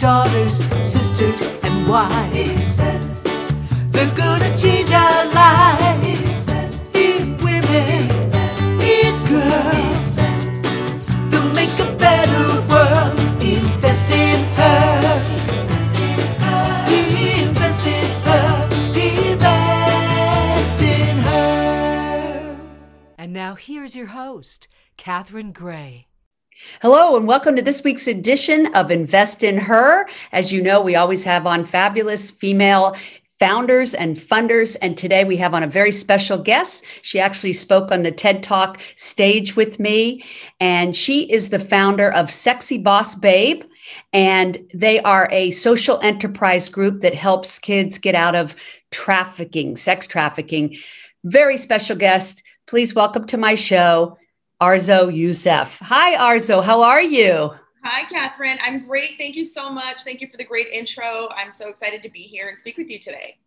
daughters, sisters, and wives. They're gonna change our lives. In women, in girls. They'll make a better world. Invest in her. Invest in her. Invest in her. Invest in her. And now here's your host, Catherine Gray. Hello, and welcome to this week's edition of Invest in Her. As you know, we always have on fabulous female founders and funders. And today we have on a very special guest. She actually spoke on the TED Talk stage with me, and she is the founder of Sexy Boss Babe. And they are a social enterprise group that helps kids get out of trafficking, sex trafficking. Very special guest. Please welcome to my show, Arzo Yusuf. Hi, Arzo. How are you? Hi, Catherine. I'm great. Thank you so much. Thank you for the great intro. I'm so excited to be here and speak with you today.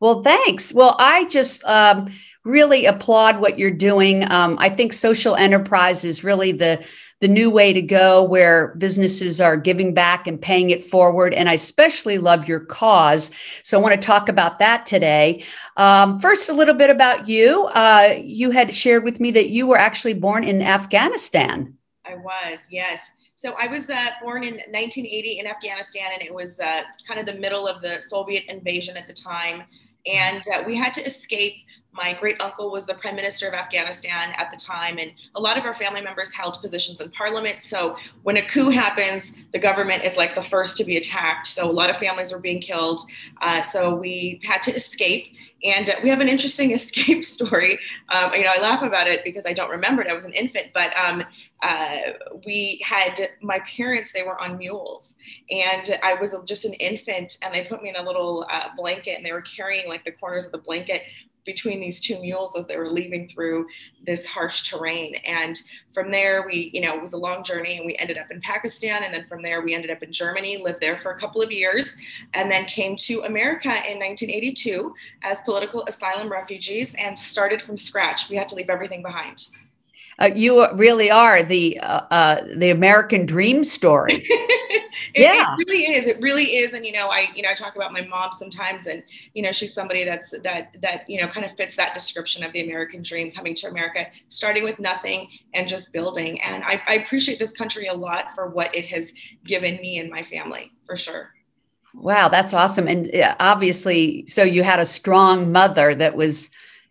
Well, thanks. Well, I just um, really applaud what you're doing. Um, I think social enterprise is really the the new way to go, where businesses are giving back and paying it forward. And I especially love your cause, so I want to talk about that today. Um, first, a little bit about you. Uh, you had shared with me that you were actually born in Afghanistan. I was, yes. So I was uh, born in 1980 in Afghanistan, and it was uh, kind of the middle of the Soviet invasion at the time. And uh, we had to escape. My great uncle was the prime minister of Afghanistan at the time, and a lot of our family members held positions in parliament. So when a coup happens, the government is like the first to be attacked. So a lot of families were being killed. Uh, so we had to escape and uh, we have an interesting escape story. Um, you know, I laugh about it because I don't remember it. I was an infant, but um, uh, we had my parents, they were on mules. And I was just an infant, and they put me in a little uh, blanket, and they were carrying like the corners of the blanket between these two mules as they were leaving through this harsh terrain. And from there, we, you know, it was a long journey and we ended up in Pakistan. And then from there, we ended up in Germany, lived there for a couple of years, and then came to America in 1982 as political asylum refugees and started from scratch. We had to leave everything behind. Uh, you really are the uh, uh, the American dream story. it, yeah, it really is. It really is. And you know, I you know I talk about my mom sometimes, and you know she's somebody that's that that you know kind of fits that description of the American dream, coming to America, starting with nothing and just building. And I, I appreciate this country a lot for what it has given me and my family, for sure. Wow, that's awesome. And obviously, so you had a strong mother that was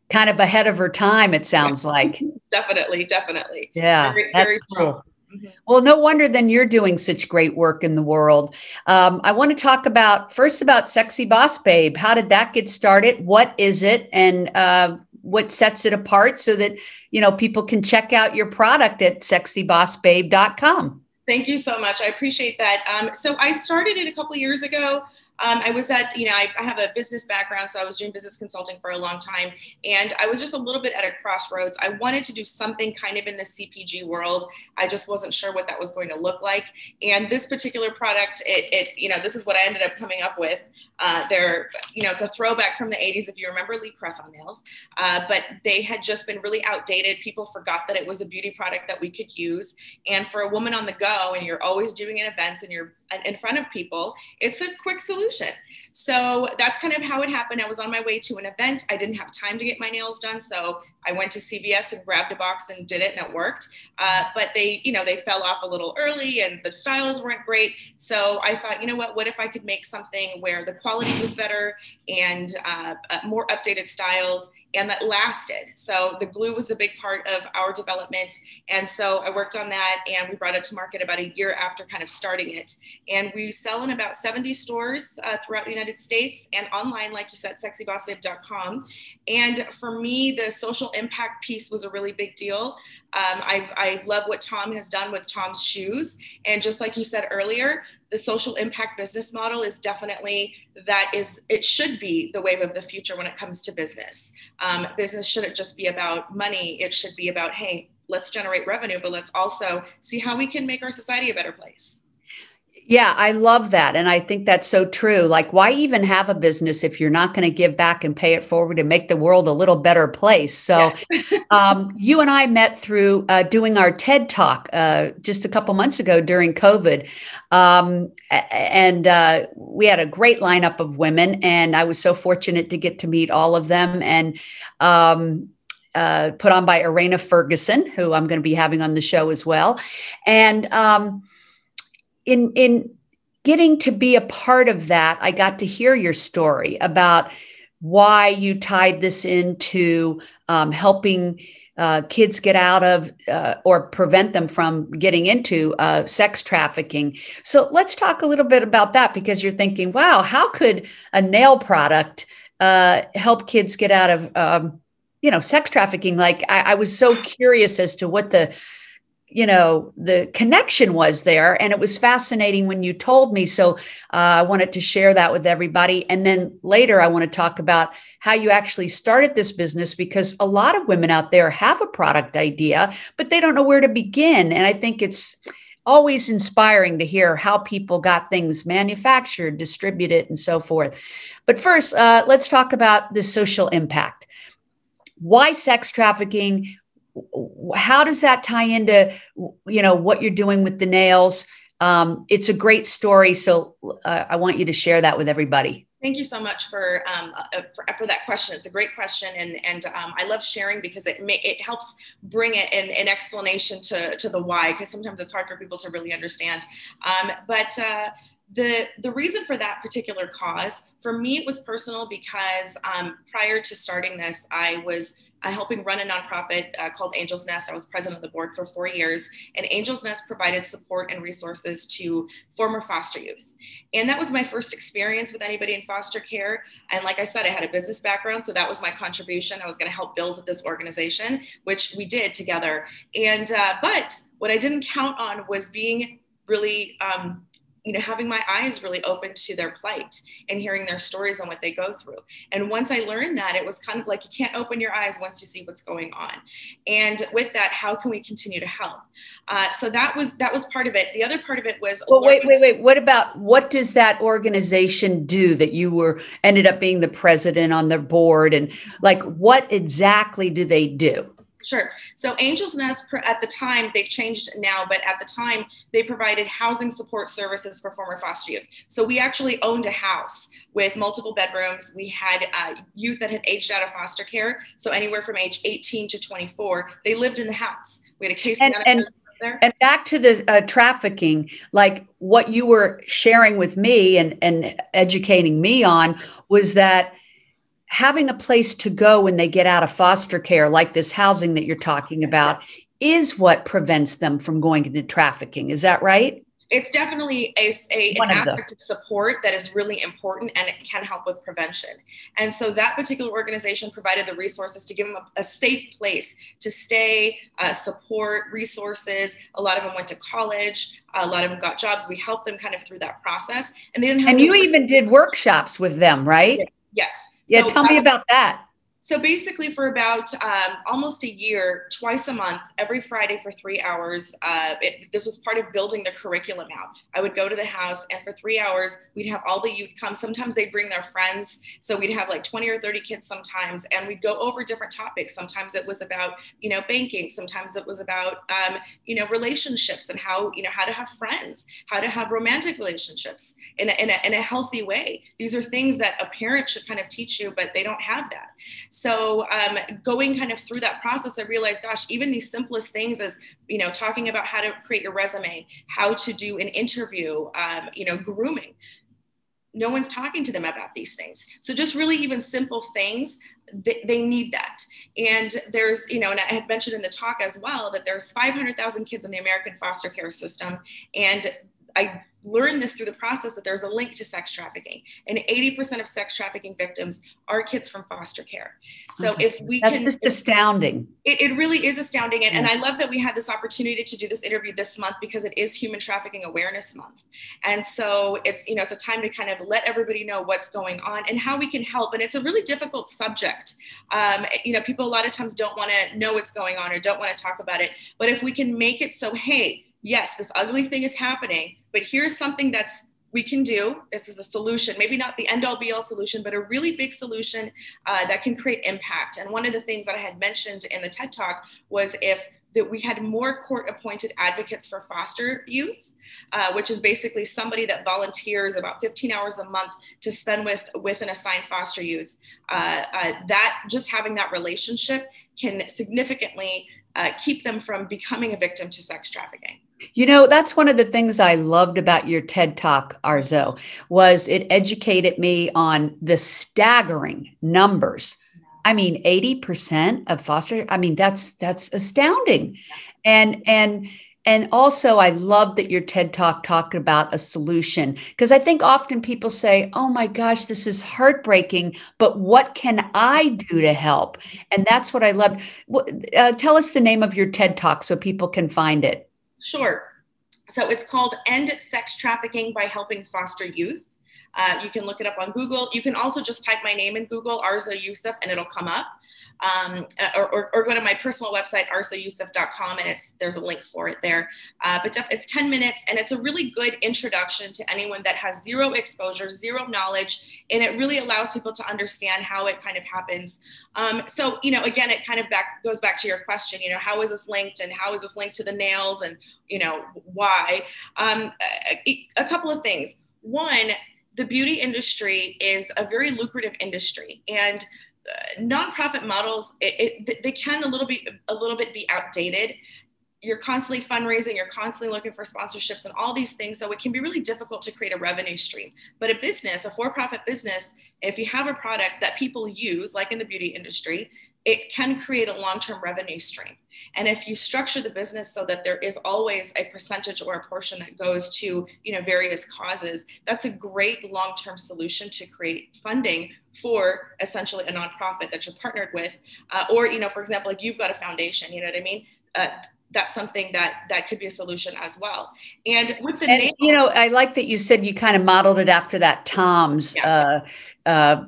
kind of ahead of her time it sounds like. Definitely definitely. Yeah very, that's very cool. mm-hmm. well no wonder then you're doing such great work in the world. Um, i want to talk about first about sexy boss babe. How did that get started? What is it? And uh, what sets it apart so that you know people can check out your product at sexybossbabe.com thank you so much. I appreciate that. Um, so i started it a couple years ago um, I was at, you know, I, I, have a business background, so I was doing business consulting for a long time. And I was just a little bit at a crossroads. I wanted to do something kind of in the CPG world. I just wasn't sure what that was going to look like. And this particular product, it, it you know, this is what I ended up coming up with. Uh, they're, you know, it's a throwback from the 80s, if you remember Lee press on nails. Uh, but they had just been really outdated. People forgot that it was a beauty product that we could use. And for a woman on the go, and you're always doing events and you're in front of people, it's a quick solution. So that's kind of how it happened. I was on my way to an event. I didn't have time to get my nails done. So I went to CVS and grabbed a box and did it and it worked. Uh, but they, you know, they fell off a little early and the styles weren't great. So I thought, you know what, what if I could make something where the quality was better and uh, uh more updated styles and that lasted. So the glue was a big part of our development. And so I worked on that and we brought it to market about a year after kind of starting it. And we sell in about 70 stores uh, throughout the United States and online, like you said, sexybossbabe.com. And for me, the social impact piece was a really big deal. Um, I, I love what Tom has done with Tom's shoes. And just like you said earlier, the social impact business model is definitely that is it should be the wave of the future when it comes to business. Um, business shouldn't just be about money. It should be about hey let's generate revenue but let's also see how we can make our society a better place Yeah, I love that. And I think that's so true. Like, why even have a business if you're not going to give back and pay it forward and make the world a little better place? So, yeah. um, you and I met through uh, doing our TED talk uh, just a couple months ago during COVID. Um, and uh, we had a great lineup of women. And I was so fortunate to get to meet all of them. And, um, uh, put on by Arena Ferguson, who I'm going to be having on the show as well. And, um, in in getting to be a part of that, I got to hear your story about why you tied this into um, helping uh, kids get out of uh, or prevent them from getting into uh, sex trafficking. So let's talk a little bit about that because you're thinking, wow, how could a nail product uh, help kids get out of, um, you know, sex trafficking? Like I, I was so curious as to what the you know the connection was there and it was fascinating when you told me. So uh, i wanted to share that with everybody and then later i want to talk about how you actually started this business because a lot of women out there have a product idea but they don't know where to begin and i think it's always inspiring to hear how people got things manufactured distributed and so forth. But first uh, let's talk about the social impact. Why sex trafficking how does that tie into you know what you're doing with the nails? Um, it's a great story so uh, i want you to share that with everybody. Thank you so much for um, uh, for, for, that question. It's a great question and and um, i love sharing because it may, it helps bring it an, an explanation to to the why because sometimes it's hard for people to really understand. Um, but uh, the the reason for that particular cause for me it was personal because um, prior to starting this i was uh, helping run a nonprofit uh, called Angel's Nest. I was president of the board for four years, and Angel's Nest provided support and resources to former foster youth. And that was my first experience with anybody in foster care. And like I said, I had a business background, so that was my contribution. I was going to help build this organization, which we did together. And uh, but what I didn't count on was being really um, you know having my eyes really open to their plight and hearing their stories and what they go through. And once i learned that it was kind of like you can't open your eyes once you see what's going on. And with that how can we continue to help? Uh, so that was that was part of it. The other part of it was well wait wait wait. What about what does that organization do that you were ended up being the president on their board? And like what exactly do they do Sure. So Angels Nest at the time, they've changed now, but at the time they provided housing support services for former foster youth. So we actually owned a house with multiple bedrooms. We had uh, youth that had aged out of foster care. So anywhere from age 18 to 24, they lived in the house. We had a case and, and, there. And back to the uh, trafficking, like what you were sharing with me and, and educating me on was that – having a place to go when they get out of foster care, like this housing that you're talking about, is what prevents them from going into trafficking. Is that right? It's definitely a, a an aspect of support that is really important and it can help with prevention. And so that particular organization provided the resources to give them a, a safe place to stay, uh, support, resources. A lot of them went to college. A lot of them got jobs. We helped them kind of through that process. And they didn't have And you even did workshops with them, right? Yes. Yeah, so, tell me about that. So basically, for about um, almost a year, twice a month, every Friday for three hours, uh, it, this was part of building the curriculum out. I would go to the house, and for three hours, we'd have all the youth come. Sometimes they'd bring their friends. So we'd have like 20 or 30 kids sometimes, and we'd go over different topics. Sometimes it was about, you know, banking. Sometimes it was about, um, you know, relationships and how, you know, how to have friends, how to have romantic relationships in a, in a, in a healthy way. These are things that a parent should kind of teach you, but they don't have that. So um, going kind of through that process, I realized, gosh, even these simplest things as, you know, talking about how to create your resume, how to do an interview, um, you know, grooming. No one's talking to them about these things. So just really even simple things, they, they need that. And there's, you know, and I had mentioned in the talk as well that there's 500,000 kids in the American foster care system. And I learned this through the process that there's a link to sex trafficking and 80% of sex trafficking victims are kids from foster care so okay. if we that's can, just astounding it, it, really is astounding and, yeah. and i love that we had this opportunity to do this interview this month because it is human trafficking awareness month and so it's you know it's a time to kind of let everybody know what's going on and how we can help and it's a really difficult subject um, you know people a lot of times don't want to know what's going on or don't want to talk about it but if we can make it so hey yes, this ugly thing is happening, but here's something that's we can do. This is a solution, maybe not the end all be all solution, but a really big solution uh, that can create impact. And one of the things that I had mentioned in the TED Talk was if that we had more court appointed advocates for foster youth, uh, which is basically somebody that volunteers about 15 hours a month to spend with, with an assigned foster youth. Uh, uh, that just having that relationship can significantly uh, keep them from becoming a victim to sex trafficking. You know, that's one of the things I loved about your TED Talk, Arzo, was it educated me on the staggering numbers I mean, 80% of foster, I mean, that's that's astounding. And and and also I love that your TED Talk talked about a solution because I think often people say, "Oh my gosh, this is heartbreaking, but what can I do to help?" And that's what I loved. Uh, tell us the name of your TED Talk so people can find it. Sure. So it's called End Sex Trafficking by Helping Foster Youth. Uh, you can look it up on Google. You can also just type my name in Google, Arzo Yusuf, and it'll come up. Um, uh, or, or, or, go to my personal website, arzoyusuf.com, and it's there's a link for it there. Uh, but def- it's 10 minutes, and it's a really good introduction to anyone that has zero exposure, zero knowledge, and it really allows people to understand how it kind of happens. Um, so, you know, again, it kind of back goes back to your question. You know, how is this linked, and how is this linked to the nails, and you know why? Um, a, a couple of things. One, the beauty industry is a very lucrative industry and uh, nonprofit models it, it, they can a little bit a little bit be outdated. You're constantly fundraising you're constantly looking for sponsorships and all these things so it can be really difficult to create a revenue stream. But a business a for-profit business if you have a product that people use like in the beauty industry it can create a long-term revenue stream and if you structure the business so that there is always a percentage or a portion that goes to you know various causes that's a great long-term solution to create funding for essentially a nonprofit that you're partnered with uh, or you know for example like you've got a foundation you know what i mean uh, that's something that that could be a solution as well. And with the and, name, you know, I like that you said you kind of modeled it after that Tom's yeah. uh,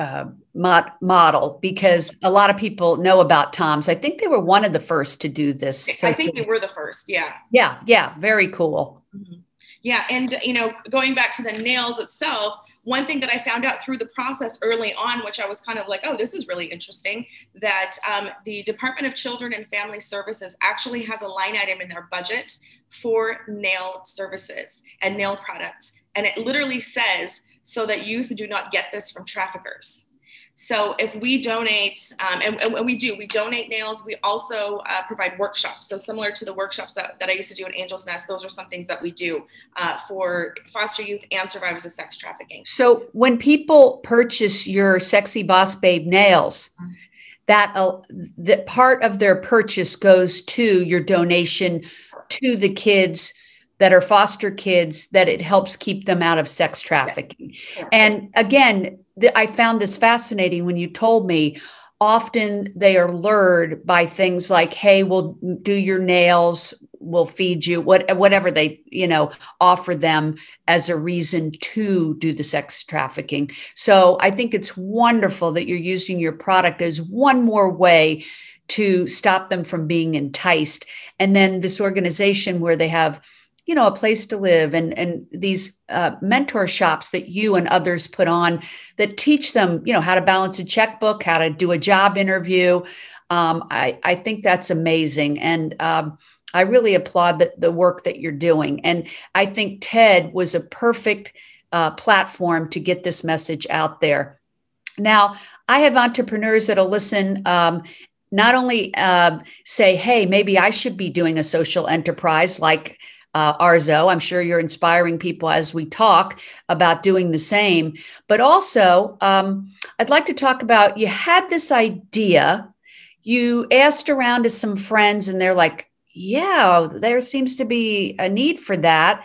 uh, mod- model because a lot of people know about Tom's. I think they were one of the first to do this. So I think they were the first. Yeah. Yeah. Yeah. Very cool. Mm-hmm. Yeah. And, you know, going back to the nails itself, one thing that I found out through the process early on, which I was kind of like, oh, this is really interesting, that um, the Department of Children and Family Services actually has a line item in their budget for nail services and nail products. And it literally says, so that youth do not get this from traffickers. So if we donate, um, and, and, we do, we donate nails. We also uh, provide workshops. So similar to the workshops that, that I used to do in Angel's Nest, those are some things that we do uh, for foster youth and survivors of sex trafficking. So when people purchase your Sexy Boss Babe nails, that uh, that part of their purchase goes to your donation to the kids that are foster kids that it helps keep them out of sex trafficking. Yeah. And again, th- I found this fascinating when you told me often they are lured by things like hey we'll do your nails we'll feed you what, whatever they you know offer them as a reason to do the sex trafficking so i think it's wonderful that you're using your product as one more way to stop them from being enticed and then this organization where they have you know a place to live and and these uh, mentor shops that you and others put on that teach them you know how to balance a checkbook how to do a job interview. Um, I, I think that's amazing. And um, i really applaud the, the work that you're doing. And i think ted was a perfect uh, platform to get this message out there. Now i have entrepreneurs that'll listen um, not only uh, say hey maybe i should be doing a social enterprise like uh, Arzo. I'm sure you're inspiring people as we talk about doing the same. But also, um, I'd like to talk about you had this idea, you asked around to some friends, and they're like, yeah, there seems to be a need for that.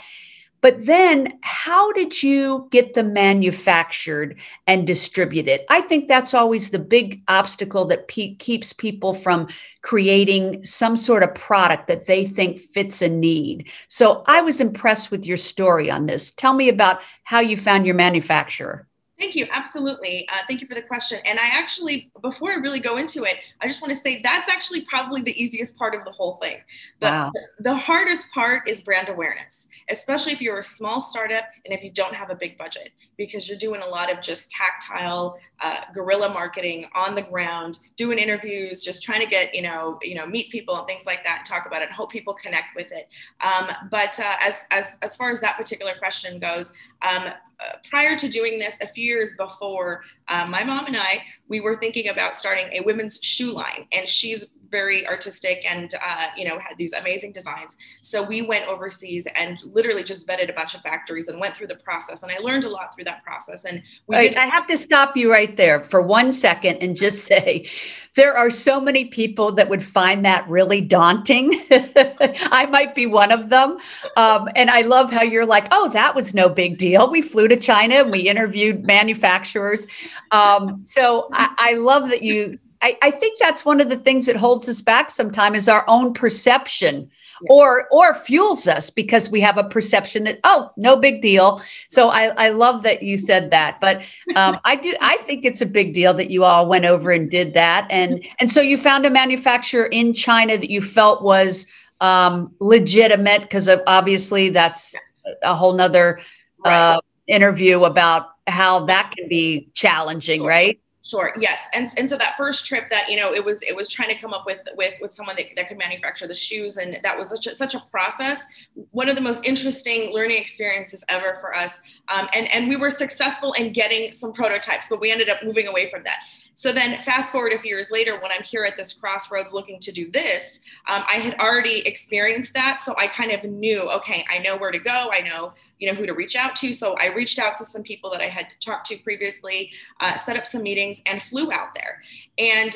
But then, how did you get them manufactured and distributed? I think that's always the big obstacle that pe- keeps people from creating some sort of product that they think fits a need. So I was impressed with your story on this. Tell me about how you found your manufacturer. Thank you. Absolutely. Uh, thank you for the question. And I actually, before I really go into it, I just want to say that's actually probably the easiest part of the whole thing. The, wow. the, the hardest part is brand awareness, especially if you're a small startup and if you don't have a big budget, because you're doing a lot of just tactile uh, guerrilla marketing on the ground, doing interviews, just trying to get you know you know meet people and things like that, and talk about it, and hope people connect with it. Um, but uh, as as as far as that particular question goes, um, uh, prior to doing this, a few years before, uh, my mom and I, we were thinking about starting a women's shoe line, and she's very artistic and uh, you know had these amazing designs. So we went overseas and literally just vetted a bunch of factories and went through the process and i learned a lot through that process and we right, i have to stop you right there for one second and just say there are so many people that would find that really daunting. I might be one of them. Um, and i love how you're like oh that was no big deal. We flew to china and we interviewed manufacturers. Um, so I, I love that you I, I, think that's one of the things that holds us back sometimes is our own perception yes. or or fuels us because we have a perception that oh no big deal. So i, I love that you said that but um, i do i think it's a big deal that you all went over and did that. And and so you found a manufacturer in china that you felt was um, legitimate because obviously that's a whole nother uh, interview about how that can be challenging right Sure. Yes. And, and so that first trip that, you know, it was, it was trying to come up with, with, with someone that, that could manufacture the shoes. And that was such a, such a process. One of the most interesting learning experiences ever for us. Um, and, and we were successful in getting some prototypes, but we ended up moving away from that. So then, fast forward a few years later, when I'm here at this crossroads looking to do this, um, I had already experienced that. So I kind of knew, okay, I know where to go. I know, you know, who to reach out to. So I reached out to some people that I had talked to previously, uh, set up some meetings, and flew out there. And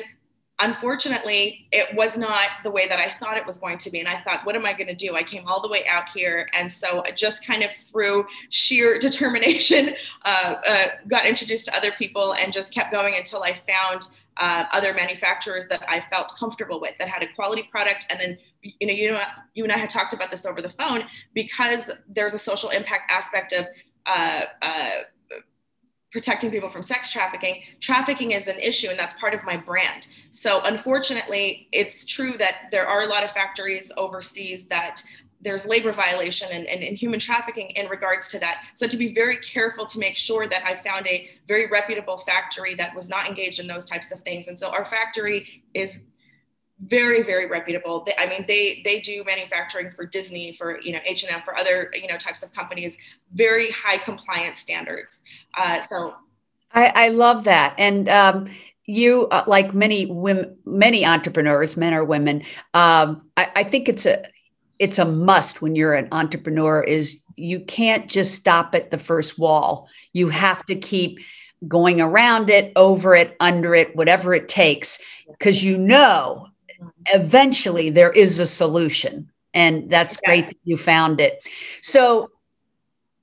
unfortunately, it was not the way that I thought it was going to be. And I thought, what am I going to do? I came all the way out here. And so I just kind of through sheer determination, uh, uh, got introduced to other people and just kept going until I found uh, other manufacturers that I felt comfortable with that had a quality product. And then, you know, you know, you and I had talked about this over the phone because there's a social impact aspect of uh, uh, protecting people from sex trafficking trafficking is an issue and that's part of my brand so unfortunately it's true that there are a lot of factories overseas that there's labor violation and, and, and, human trafficking in regards to that. So to be very careful to make sure that I found a very reputable factory that was not engaged in those types of things. And so our factory is very very reputable. They, i mean they they do manufacturing for disney for you know h&m for other you know types of companies very high compliance standards. Uh, so. I, I love that. And um, you uh, like many women many entrepreneurs men or women um, I, I think it's a it's a must when you're an entrepreneur is you can't just stop at the first wall. You have to keep going around it over it under it whatever it takes. Because you know eventually there is a solution and that's yeah. great that you found it. So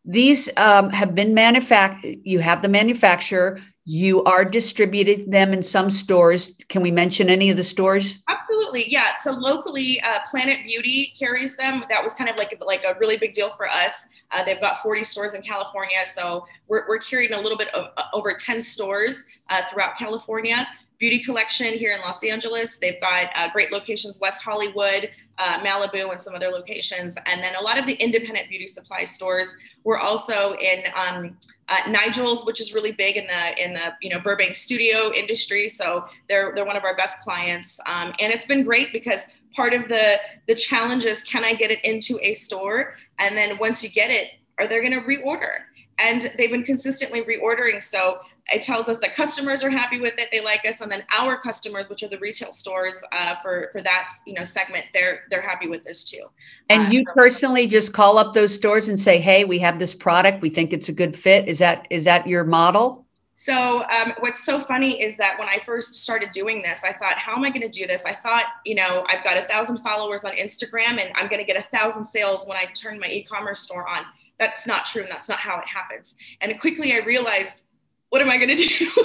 these um, have been manufactured you have the manufacturer you are distributing them in some stores. Can we mention any of the stores? Absolutely yeah. So locally uh, planet beauty carries them. That was kind of like like a really big deal for us. Uh, they've got 40 stores in california so we're, we're carrying a little bit of uh, over 10 stores uh, throughout california beauty collection here in Los Angeles. They've got uh, great locations, West Hollywood, uh, Malibu, and some other locations. And then a lot of the independent beauty supply stores. We're also in um, uh, Nigel's, which is really big in the in the you know Burbank studio industry. So they're they're one of our best clients, um, and it's been great because part of the the challenge is can I get it into a store, and then once you get it, are they going to reorder? And they've been consistently reordering. So it tells us that customers are happy with it, they like us, and then our customers, which are the retail stores uh, for for that you know segment, they're they're happy with this too. And uh, you so- personally just call up those stores and say, "Hey, we have this product. We think it's a good fit." Is that is that your model? So um, what's so funny is that when I first started doing this, I thought, how am I going to do this? I thought, you know, I've got a thousand followers on Instagram, and I'm going to get a thousand sales when I turn my e-commerce store on that's not true and that's not how it happens. And quickly i realized what am i going to do?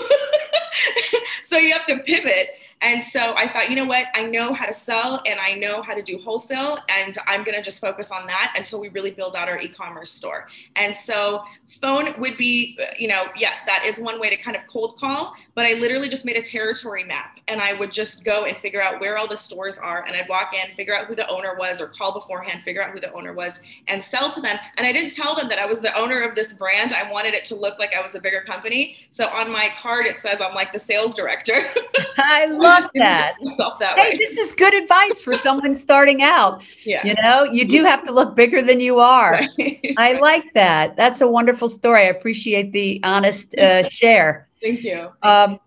So you have to pivot And so I thought, you know what? I know how to sell and I know how to do wholesale, and I'm going to just focus on that until we really build out our e commerce store. And so, phone would be, you know, yes, that is one way to kind of cold call, but I literally just made a territory map and I would just go and figure out where all the stores are. And I'd walk in, figure out who the owner was, or call beforehand, figure out who the owner was, and sell to them. And I didn't tell them that I was the owner of this brand. I wanted it to look like I was a bigger company. So on my card, it says I'm like the sales director. I love that. that hey, way. this is good advice for someone starting out. Yeah. You know, you do have to look bigger than you are. Right. I like that. That's a wonderful story. I appreciate the honest uh, share. Thank you. Um,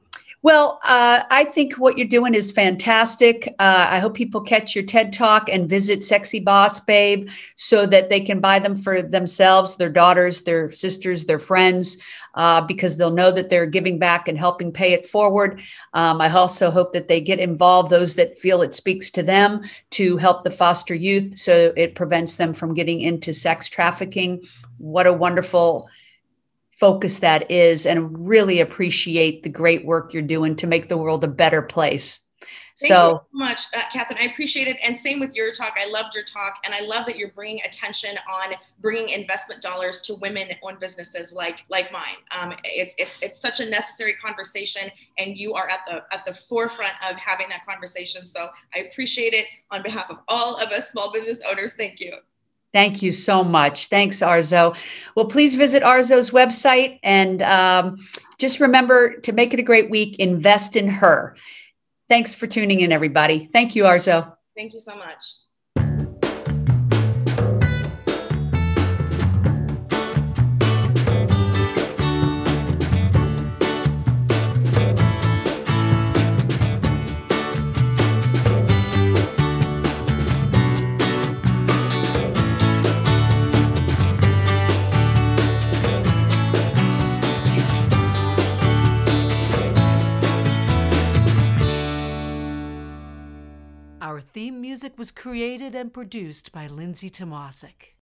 well, uh, I think what you're doing is fantastic. Uh, I hope people catch your TED Talk and visit Sexy Boss Babe so that they can buy them for themselves, their daughters, their sisters, their friends, uh, because they'll know that they're giving back and helping pay it forward. Um, I also hope that they get involved, those that feel it speaks to them, to help the foster youth so it prevents them from getting into sex trafficking. What a wonderful focus that is and really appreciate the great work you're doing to make the world a better place. Thank so, you so much, uh, Catherine. I appreciate it. And same with your talk. I loved your talk. And I love that you're bringing attention on bringing investment dollars to women owned businesses like, like mine. Um, it's, it's, it's such a necessary conversation and you are at the, at the forefront of having that conversation. So I appreciate it on behalf of all of us small business owners. Thank you. Thank you so much. Thanks, Arzo. Well, please visit Arzo's website and um, just remember to make it a great week, invest in her. Thanks for tuning in, everybody. Thank you, Arzo. Thank you so much. Music was created and produced by Lindsay Tomasic.